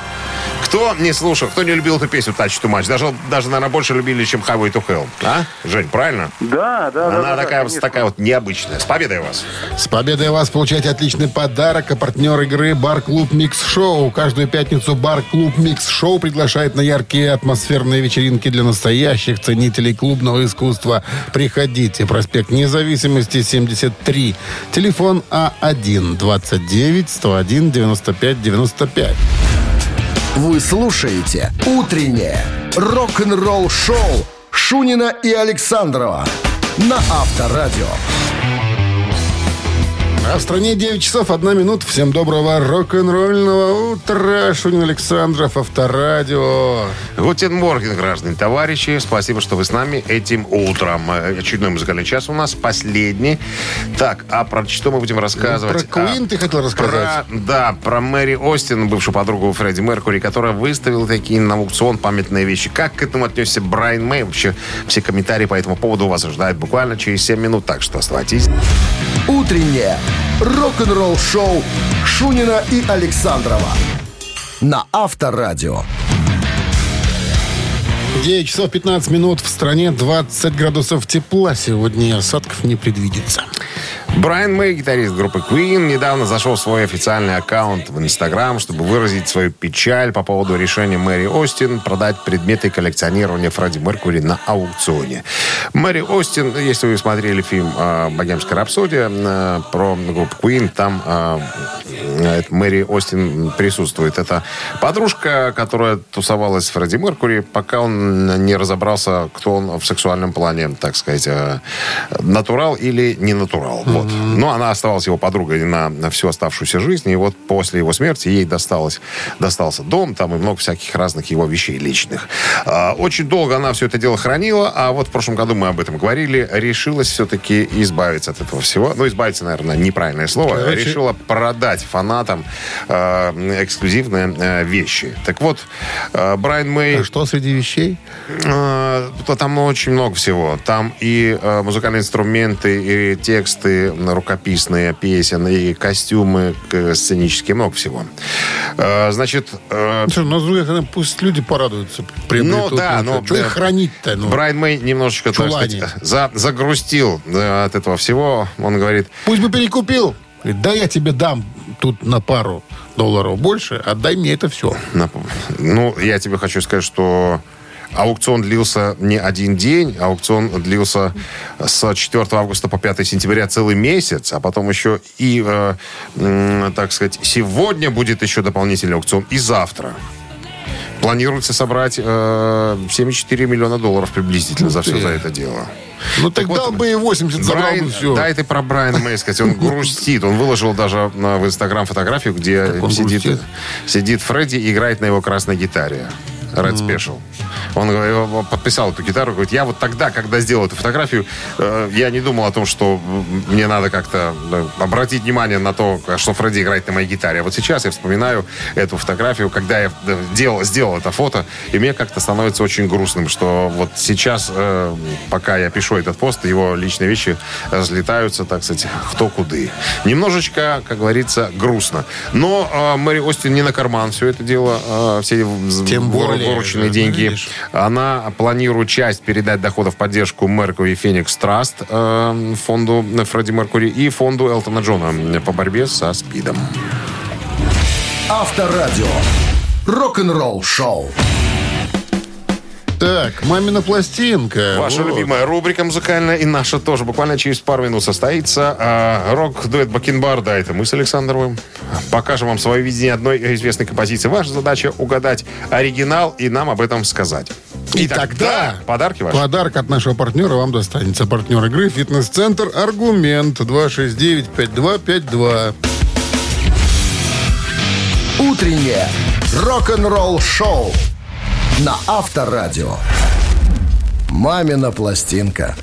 Кто не слушал, кто не любил эту песню Touch Too Much, даже, даже, наверное, больше любили, чем Highway to Hell. А? Жень, правильно? Да, да, да. Она да, да, такая, вот- конечно. такая вот необычная. С победой вас. С победой вас получаете отличный подарок. А партнер игры «Бар-клуб Микс Шоу». Каждую пятницу «Бар-клуб Микс Шоу» приглашает на яркие атмосферные вечеринки для настоящих ценителей клубного искусства. Приходите. Проспект Независимости, 73. Телефон А А1-29-101-95-95. Вы слушаете «Утреннее рок-н-ролл-шоу» Шунина и Александрова на Авторадио. А в стране 9 часов 1 минута. Всем доброго рок-н-ролльного утра. Шунин Александров, Авторадио. Guten Morgen, граждане, товарищи. Спасибо, что вы с нами этим утром. Э, Очередной музыкальный час у нас, последний. Так, а про что мы будем рассказывать? Про Queen А, ты хотел рассказать? Про, да, про Мэри Остин, бывшую подругу Фредди Меркури, которая выставила такие на аукцион памятные вещи. Как к этому отнесся Брайан Мэй? Вообще, все комментарии по этому поводу вас ожидают буквально через 7 минут. Так что оставайтесь. «Утреннее рок-н-ролл-шоу» Шунина и Александрова на Авторадио. 9 часов 15 минут. В стране 20 градусов тепла. Сегодня осадков не предвидится. Брайан Мэй, гитарист группы Queen, недавно зашел в свой официальный аккаунт в Инстаграм, чтобы выразить свою печаль по поводу решения Мэри Остин продать предметы коллекционирования Фредди Меркури на аукционе. Мэри Остин, если вы смотрели фильм э, «Богемская рапсодия» э, про группу Queen, там э, Мэри Остин присутствует. Это подружка, которая тусовалась с Фредди Меркури, пока он не разобрался, кто он в сексуальном плане, так сказать, натурал или не натурал. Вот. Но она оставалась его подругой на, на всю оставшуюся жизнь. И вот после его смерти ей досталось, достался дом, там и много всяких разных его вещей личных. А, очень долго она все это дело хранила, а вот в прошлом году мы об этом говорили, решилась все-таки избавиться от этого всего. Ну, избавиться, наверное, неправильное слово. Короче- Решила продать фанатам э, эксклюзивные э, вещи. Так вот, э, Брайан Мэй... А что среди вещей? Э, то там очень много всего. Там и э, музыкальные инструменты, и тексты рукописные песен, и костюмы к- сценические, много всего. Э, значит, э, Что, ну, с другой стороны, пусть люди порадуются. ну да, но Что их да, хранить-то? Ну? Брайан Мэй немножечко, так Чулане. сказать, за- загрустил да, от этого всего. Он говорит, Пусть бы перекупил. Говорит, да я тебе дам тут на пару долларов больше, отдай мне это все. ну, я тебе хочу сказать, что аукцион длился не один день, аукцион длился с 4 августа по 5 сентября целый месяц, а потом еще и, э, м, так сказать, сегодня будет еще дополнительный аукцион и завтра. Планируется собрать э, 7,4 миллиона долларов приблизительно за все за это дело. Ну так, вот, дал бы и 80, забрал Брайан, бы все. дай ты про Брайана Мэй сказать. Он грустит. Он выложил даже на- в Инстаграм фотографию, где сидит, грустит? сидит Фредди и играет на его красной гитаре. Red Special. Он подписал эту гитару, говорит, я вот тогда, когда сделал эту фотографию, э, я не думал о том, что мне надо как-то э, обратить внимание на то, что Фредди играет на моей гитаре. А вот сейчас я вспоминаю эту фотографию, когда я э, делал, сделал это фото, и мне как-то становится очень грустным, что вот сейчас, пока я пишу этот пост, его личные вещи разлетаются, так сказать, кто куды. Немножечко, как говорится, грустно. Но Мэри Остин не на карман все это дело, все Тем выру- более, вырученные да, деньги. видишь. Она планирует часть передать доходов в поддержку Меркури Феникс Траст э, фонду Фредди Меркури и фонду Элтона Джона по борьбе со СПИДом. Авторадио. Рок-н-ролл шоу. Так, мамина пластинка. Ваша Вот. любимая рубрика музыкальная и наша тоже буквально через пару минут состоится. А, рок-дуэт Бакенбар, да, это мы с Александровым. Покажем вам свое видение одной известной композиции. Ваша задача угадать оригинал и нам об этом сказать. И тогда подарки ваши. Подарок от нашего партнера вам достанется. Партнер игры «Фитнес-центр Аргумент» 269-5252. Утреннее рок-н-ролл шоу на Авторадио. Мамина пластинка.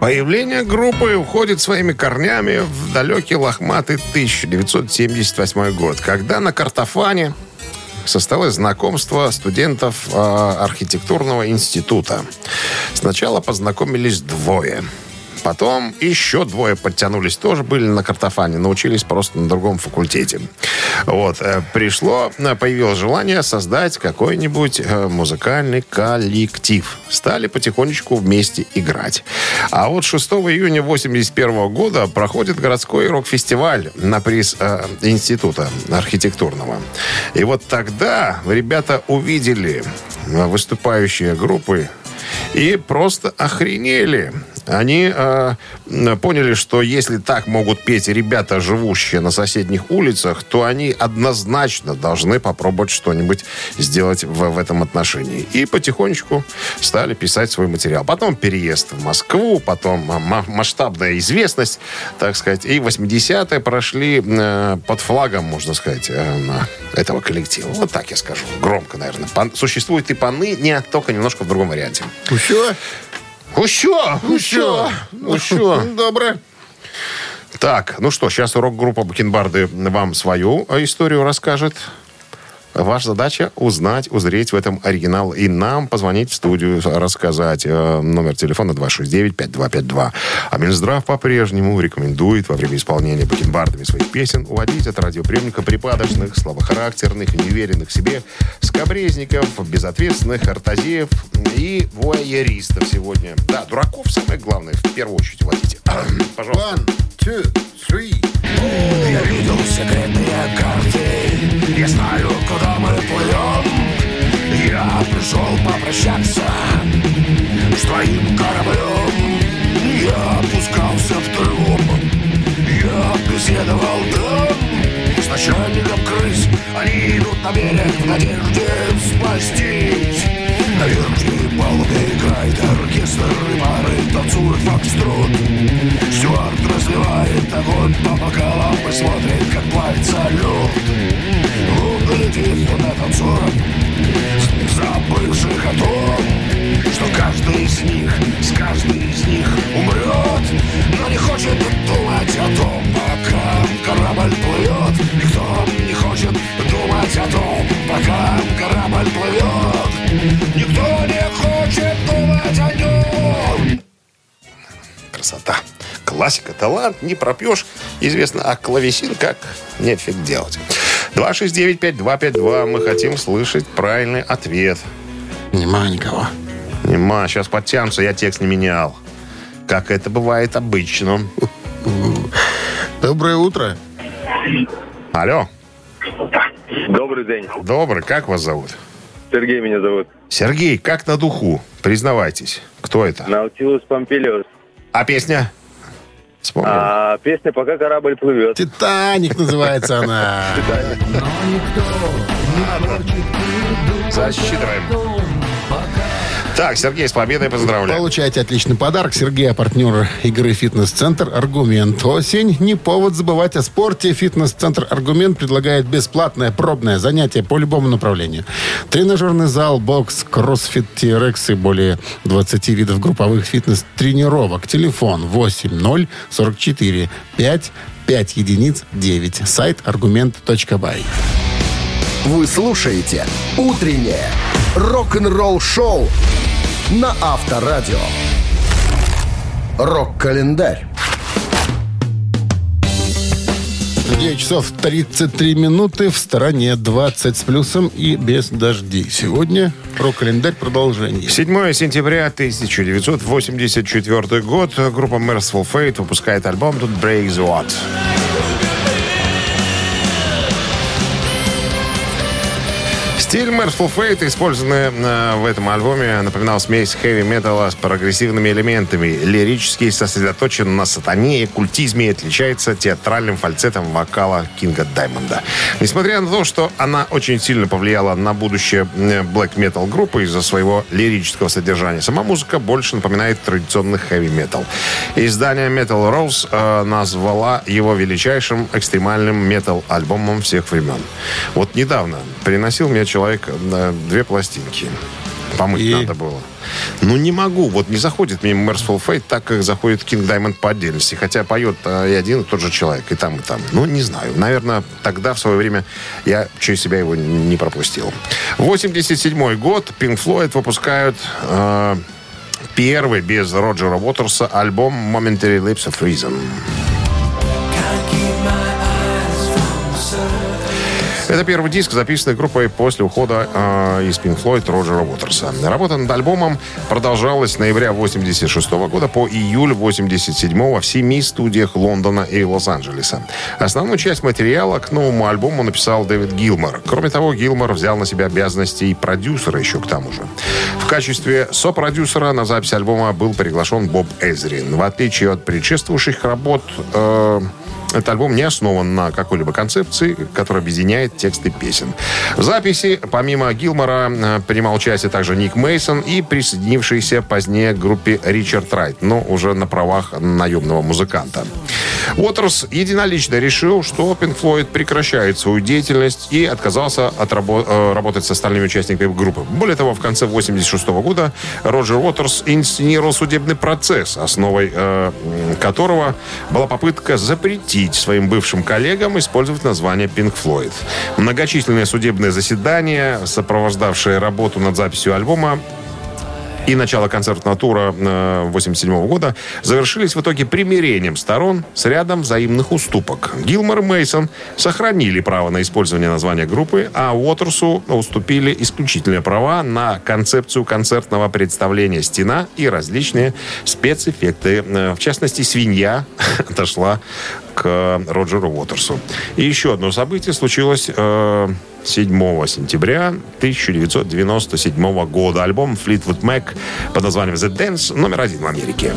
Появление группы уходит своими корнями в далекий лохматый 1978 год, когда на Картофане состоялось знакомство студентов э, архитектурного института. Сначала познакомились двое. Потом еще двое подтянулись, тоже были на картофане, научились просто на другом факультете. Вот. э, Пришло, э, появилось желание создать какой-нибудь э, музыкальный коллектив. Стали потихонечку вместе играть. А вот 6 июня 81 года проходит городской рок-фестиваль на приз э, института архитектурного. И вот тогда ребята увидели выступающие группы и просто охренели. Они э, поняли, что если так могут петь ребята, живущие на соседних улицах, то они однозначно должны попробовать что-нибудь сделать в, в этом отношении. И потихонечку стали писать свой материал. Потом переезд в Москву, потом ма- ма- масштабная известность, так сказать. И 80-е прошли э, под флагом, можно сказать, э, этого коллектива. Вот так я скажу. Громко, наверное. Пан- существует и поныне, только немножко в другом варианте. Еще? Еще! Еще! Еще! Добро. Так, ну что, сейчас рок-группа Бакенбарды вам свою историю расскажет. Ваша задача узнать, узреть в этом оригинал и нам позвонить в студию, рассказать. Э, Номер телефона 269-5252. А Минздрав по-прежнему рекомендует во время исполнения Бакенбардами своих песен уводить от радиоприемника припадочных, слабохарактерных, неуверенных себе, скобрезников, безответственных, артазеев и вояеристов сегодня. Да, дураков самое главное в первую очередь уводите. Пожалуйста. One, two, three. Я видел секретные карты Я знаю, куда мы плывем. Я пришел попрощаться С твоим кораблем Я опускался в трюм Я беседовал там. С начальником крыс. Они идут на берег в надежде спастись На верхней палубе играет оркестр И пары танцуют фокстрот. Стюарт разливает огонь по бокалам И смотрит, как плавится лед. Он глядит на танцоров Забывших о том Что каждый из них С каждой из них умрет. Но не хочет думать о том Пока корабль плывет. Никто не хочет думать о том Пока корабль плывет Никто не хочет думать о нем Красота. Классика, талант, не пропьешь. Известно, а клавесин как нефиг делать. 269-5252. Мы хотим слышать правильный ответ. Нема никого. Нема, сейчас подтянутся, я текст не менял. Как это бывает обычно. Доброе утро. Алло, Добрый день. добрый, как вас зовут? Сергей меня зовут. Сергей, как на духу? Признавайтесь, кто это? Наутилус Помпилиус. А песня? Вспомнил? А песня «Пока корабль плывет». Титаник называется она. Засчитываем. Так, Сергей, с победой поздравляю. Получайте отличный подарок. Сергей, а партнер игры «Фитнес-центр Аргумент». Осень – не повод забывать о спорте. «Фитнес-центр Аргумент» предлагает бесплатное пробное занятие по любому направлению. Тренажерный зал, бокс, кроссфит, TRX и более 20 видов групповых фитнес-тренировок. Телефон 80 44 5 5 единиц 9. Сайт аргумент.бай. Вы слушаете «Утреннее рок-н-ролл-шоу» на Авторадио. Рок-календарь. 9 часов 33 минуты. В стороне 20 с плюсом и без дождей. Сегодня рок-календарь продолжение. 7 сентября 1984 год. Группа Merciful Fate выпускает альбом «Тут Break the What». Стиль Merciful Fate, использованный э, в этом альбоме, напоминал смесь хэви-металла с прогрессивными элементами. Лирически сосредоточен на сатане и культизме и отличается театральным фальцетом вокала Кинга Даймонда. Несмотря на то, что она очень сильно повлияла на будущее э, black metal группы из-за своего лирического содержания, сама музыка больше напоминает традиционный хэви-метал. Издание Metal Rose э, назвала его величайшим экстремальным метал-альбомом всех времен. Вот недавно приносил мне человек э, две пластинки. Помыть И? надо было. Ну, не могу. Вот не заходит мимо Merciful Fate так, как заходит King Diamond по отдельности. Хотя поет э, и один и тот же человек, и там, и там. Ну, не знаю. Наверное, тогда, в свое время, я через себя его не пропустил. 87 год. Pink Floyd выпускают э, первый без Роджера Уотерса альбом Momentary Lips of Reason. Это первый диск, записанный группой после ухода э, из Pink Floyd Роджера Уотерса. Работа над альбомом продолжалась с ноября 86 года по июль 87 в семи студиях Лондона и Лос-Анджелеса. Основную часть материала к новому альбому написал Дэвид Гилмор. Кроме того, Гилмор взял на себя обязанности и продюсера еще к тому же. В качестве сопродюсера на запись альбома был приглашен Боб Эзрин. В отличие от предшествующих работ... Э, этот альбом не основан на какой-либо концепции, которая объединяет тексты песен. В записи, помимо Гилмора, э, принимал участие также Ник Мейсон и присоединившийся позднее к группе Ричард Райт, но уже на правах наемного музыканта. Уотерс единолично решил, что Pink Floyd прекращает свою деятельность и отказался от рабо- э, работать с остальными участниками группы. Более того, в конце 86 года Роджер Уотерс инсценировал судебный процесс, основой э, которого была попытка запретить своим бывшим коллегам использовать название Pink Floyd. Многочисленные судебные заседания, сопровождавшие работу над записью альбома, и начало концертного тура 1987 года завершились в итоге примирением сторон с рядом взаимных уступок. Гилмор и Мейсон сохранили право на использование названия группы, а Уотерсу уступили исключительные права на концепцию концертного представления «Стена» и различные спецэффекты. Э, В частности, «Свинья» отошла к Роджеру Уотерсу. И еще одно событие случилось э, 7 сентября 1997 года. Альбом Fleetwood Mac под названием The Dance номер один в Америке.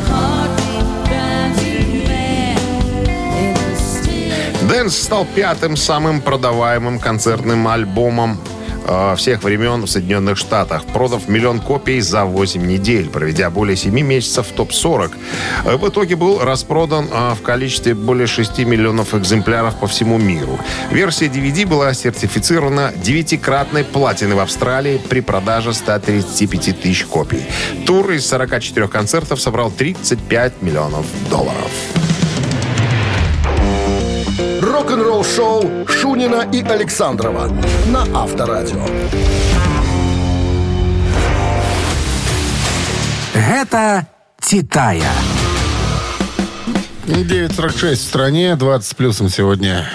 Dance стал пятым самым продаваемым концертным альбомом всех времен в Соединенных Штатах, продав миллион копий за 8 недель, проведя более 7 месяцев в топ-40. Э, В итоге был распродан э, в количестве более 6 миллионов экземпляров по всему миру. Версия DVD была сертифицирована девятикратной платиной в Австралии при продаже 135 тысяч копий. Тур из 44 концертов собрал 35 миллионов долларов. Рок-н-ролл-шоу Шунина и Александрова на Авторадио. Гэта Титая. 9.46 в стране, 20 с плюсом сегодня.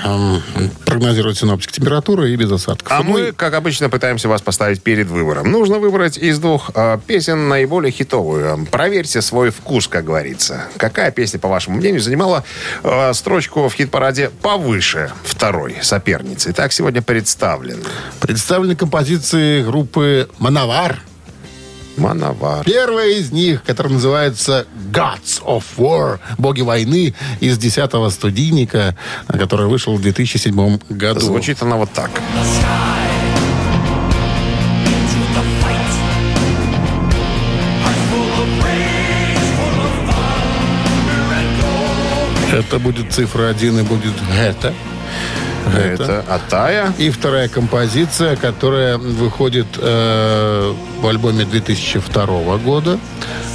Прогнозируют синоптик температуры и без осадков. А Ну, мы, как обычно, пытаемся вас поставить перед выбором. Нужно выбрать из двух э, песен наиболее хитовую. Проверьте свой вкус, как говорится. Какая песня, по вашему мнению, занимала э, строчку в хит-параде повыше второй соперницы? Итак, сегодня представлен Представлены композиции группы «Мановар». Мановар. Первая из них, которая называется Gods of War, боги войны, из 10-го студийника, который вышел в 2007 году. Звучит она вот так. Это будет цифра 1 и будет это. Это Атая. И вторая композиция, которая выходит э, в альбоме 2002 года.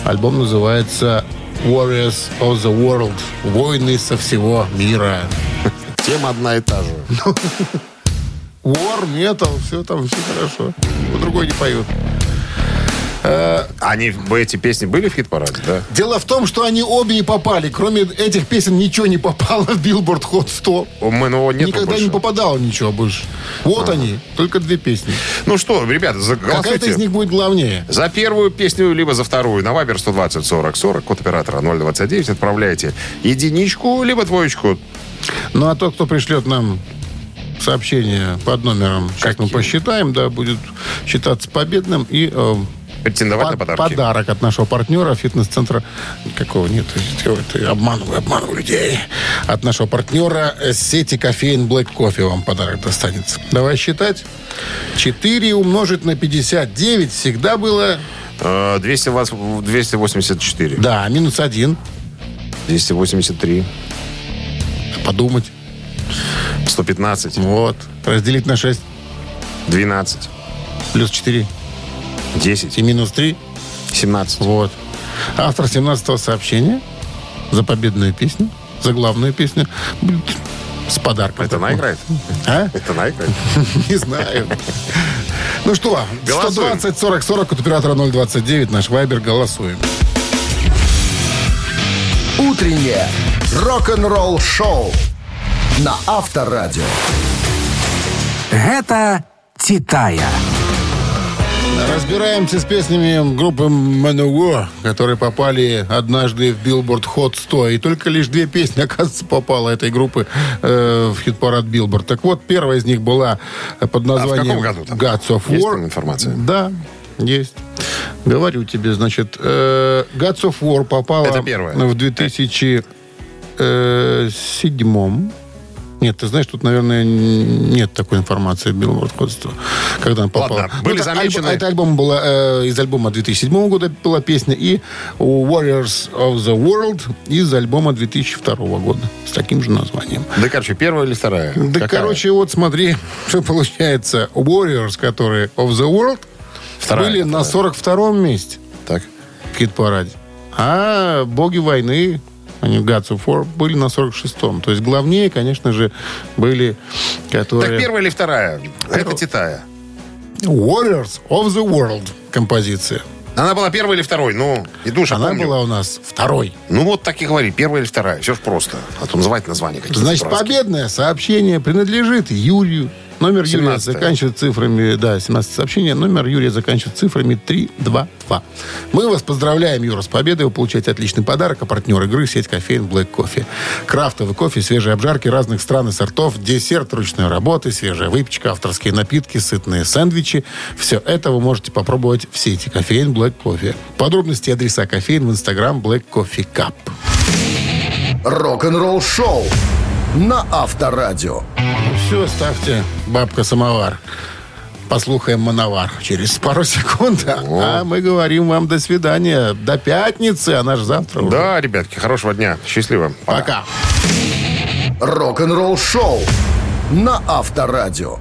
Альбом называется Warriors of the World. Войны со всего мира. Тема одна и та же. War, metal, все там, все хорошо. По другой не поют. Они, эти песни были в хит-параде, да? Дело в том, что они обе и попали. Кроме этих песен ничего не попало в Billboard Hot 100. У него нет Никогда больше. не попадало ничего больше. Вот они, только две песни. Ну что, ребята, Какая-то заголосуйте. из них будет главнее. За первую песню, либо за вторую. На Вайбер 120 40 40, код оператора 029, отправляйте единичку, либо двоечку. Ну, а тот, кто пришлет нам сообщение под номером, как мы посчитаем, да, будет считаться победным и э, Претендовать на под- подарки. подарок от нашего партнера фитнес-центра. Какого нет? Ты обманывай, обманывай людей. От нашего партнера э, сети кофеин Black Coffee вам подарок достанется. Давай считать. 4 умножить на 59 всегда было... Э, 220 284. Да, минус 1. 283. Подумать. 115. Вот. Разделить на 6. 12. Плюс 4. 10. И минус 3. 17. Вот. Автор 17-го сообщения за победную песню, за главную песню, с подарком. Это она играет? А? Это она играет? Не знаю. Ну что, Голосуем. 120 40 40 от оператора 029, наш вайбер, голосуем. Утреннее рок-н-ролл-шоу на Авторадио. Гэта Титая. Разбираемся с песнями группы Manowar, которые попали однажды в Billboard Hot 100. И только лишь две песни, оказывается, попало этой группы э, в хит-парад Billboard. Так вот, первая из них была под названием А году там? Gods of Есть War. там информация? Да, есть. Говорю тебе, значит, э, Gods of War попала Это первая. в 2007 нет, ты знаешь, тут, наверное, нет такой информации 100. Когда она попала. Ладно, были это, замечены- альбом, это альбом была, э, из альбома 2007 года была песня, и Warriors of the World из альбома 2002 года с таким же названием. Да, короче, первая или вторая? Да, Какая? короче, вот смотри, что получается. Warriors, которые of the World, Вторая, были на вторая. 42-м месте Так. в хит-параде. А боги войны, они Gods of War, были на 46-м. То есть главнее, конечно же, были, которые... Так первая или вторая? Это Титая. Warriors of the World композиция. Она была первой или второй? Ну, и душа Она помню. была у нас второй. Ну, вот так и говори. Первая или вторая. Все ж просто. А то называть название какие-то Значит, дурацкие. победное сообщение принадлежит Юрию. Номер Юрия 17-е. заканчивает цифрами... Да, 17 сообщение. Номер Юрия заканчивает цифрами 322. Мы вас поздравляем, Юра, с победой. Вы получаете отличный подарок. А партнер игры – сеть кофеин Black Coffee. Крафтовый кофе, свежие обжарки разных стран и сортов, десерт ручной работы, свежая выпечка, авторские напитки, сытные сэндвичи. Все это вы можете попробовать в сети кофеин Black Coffee. Подробности и адреса кофеин в инстаграм Black Coffee Cup. Рок-н-ролл-шоу на Авторадио. Все, ставьте бабка-самовар. послухаем Мановар через пару секунд. А мы говорим вам до свидания. До пятницы, а наш завтра уже. Да, ребятки, хорошего дня. Счастливо. Пока. Рок-н-ролл шоу на Авторадио.